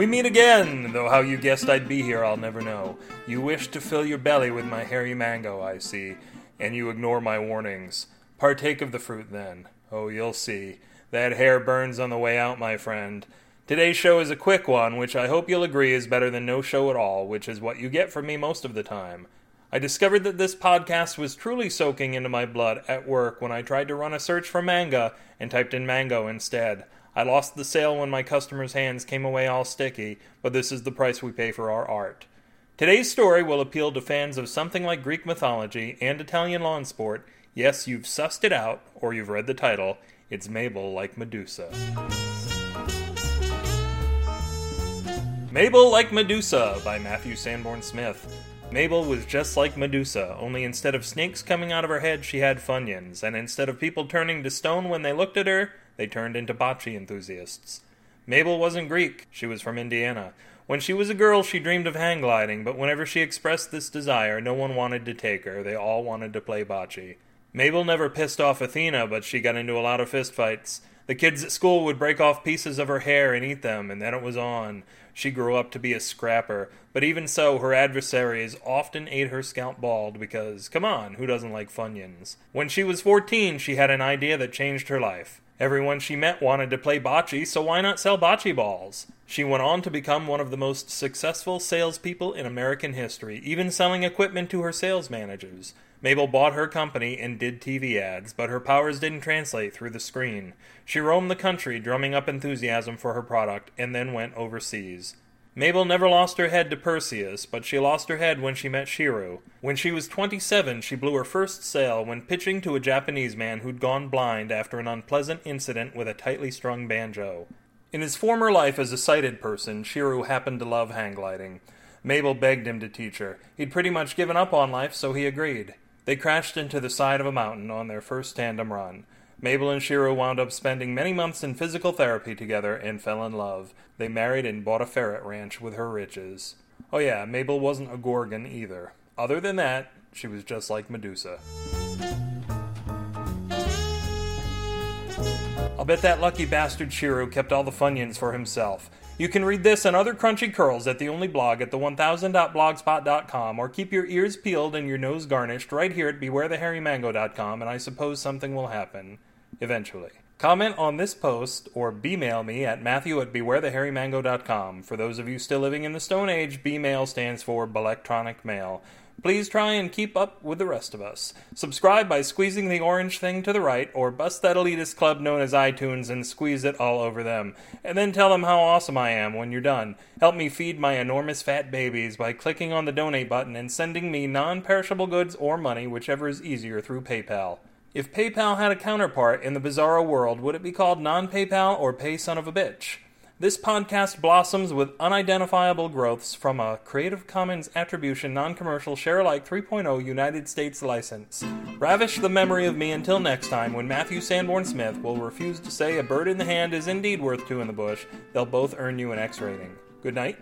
We meet again, though how you guessed I'd be here, I'll never know. You wish to fill your belly with my hairy mango, I see, and you ignore my warnings. Partake of the fruit then. Oh, you'll see. That hair burns on the way out, my friend. Today's show is a quick one, which I hope you'll agree is better than no show at all, which is what you get from me most of the time. I discovered that this podcast was truly soaking into my blood at work when I tried to run a search for manga and typed in mango instead. I lost the sale when my customers' hands came away all sticky, but this is the price we pay for our art. Today's story will appeal to fans of something like Greek mythology and Italian lawn sport. Yes, you've sussed it out, or you've read the title. It's Mabel like Medusa. Mabel like Medusa by Matthew Sanborn Smith. Mabel was just like Medusa, only instead of snakes coming out of her head, she had funyuns, and instead of people turning to stone when they looked at her, they turned into bocce enthusiasts. Mabel wasn't Greek, she was from Indiana. When she was a girl, she dreamed of hang gliding, but whenever she expressed this desire, no one wanted to take her. They all wanted to play bocce. Mabel never pissed off Athena, but she got into a lot of fistfights. The kids at school would break off pieces of her hair and eat them, and then it was on. She grew up to be a scrapper, but even so, her adversaries often ate her scalp bald because, come on, who doesn't like Funyuns? When she was 14, she had an idea that changed her life. Everyone she met wanted to play bocce, so why not sell bocce balls? She went on to become one of the most successful salespeople in American history, even selling equipment to her sales managers. Mabel bought her company and did TV ads, but her powers didn't translate through the screen. She roamed the country, drumming up enthusiasm for her product, and then went overseas. Mabel never lost her head to Perseus, but she lost her head when she met Shiro. When she was 27, she blew her first sale when pitching to a Japanese man who'd gone blind after an unpleasant incident with a tightly strung banjo. In his former life as a sighted person, Shiro happened to love hang gliding. Mabel begged him to teach her. He'd pretty much given up on life, so he agreed. They crashed into the side of a mountain on their first tandem run. Mabel and Shiro wound up spending many months in physical therapy together and fell in love. They married and bought a ferret ranch with her riches. Oh, yeah, Mabel wasn't a Gorgon either. Other than that, she was just like Medusa. I'll bet that lucky bastard Shiro kept all the Funyuns for himself. You can read this and other crunchy curls at the only blog at the1000.blogspot.com or keep your ears peeled and your nose garnished right here at bewarethehairymango.com and I suppose something will happen. Eventually. Comment on this post or b-mail me at matthew at bewarethehairymango.com. For those of you still living in the Stone Age, b-mail stands for electronic mail. Please try and keep up with the rest of us. Subscribe by squeezing the orange thing to the right, or bust that elitist club known as iTunes and squeeze it all over them. And then tell them how awesome I am when you're done. Help me feed my enormous fat babies by clicking on the donate button and sending me non perishable goods or money, whichever is easier, through PayPal. If PayPal had a counterpart in the bizarro world, would it be called non PayPal or Pay Son of a Bitch? This podcast blossoms with unidentifiable growths from a Creative Commons Attribution Non Commercial Sharealike 3.0 United States license. Ravish the memory of me until next time when Matthew Sanborn Smith will refuse to say a bird in the hand is indeed worth two in the bush. They'll both earn you an X rating. Good night.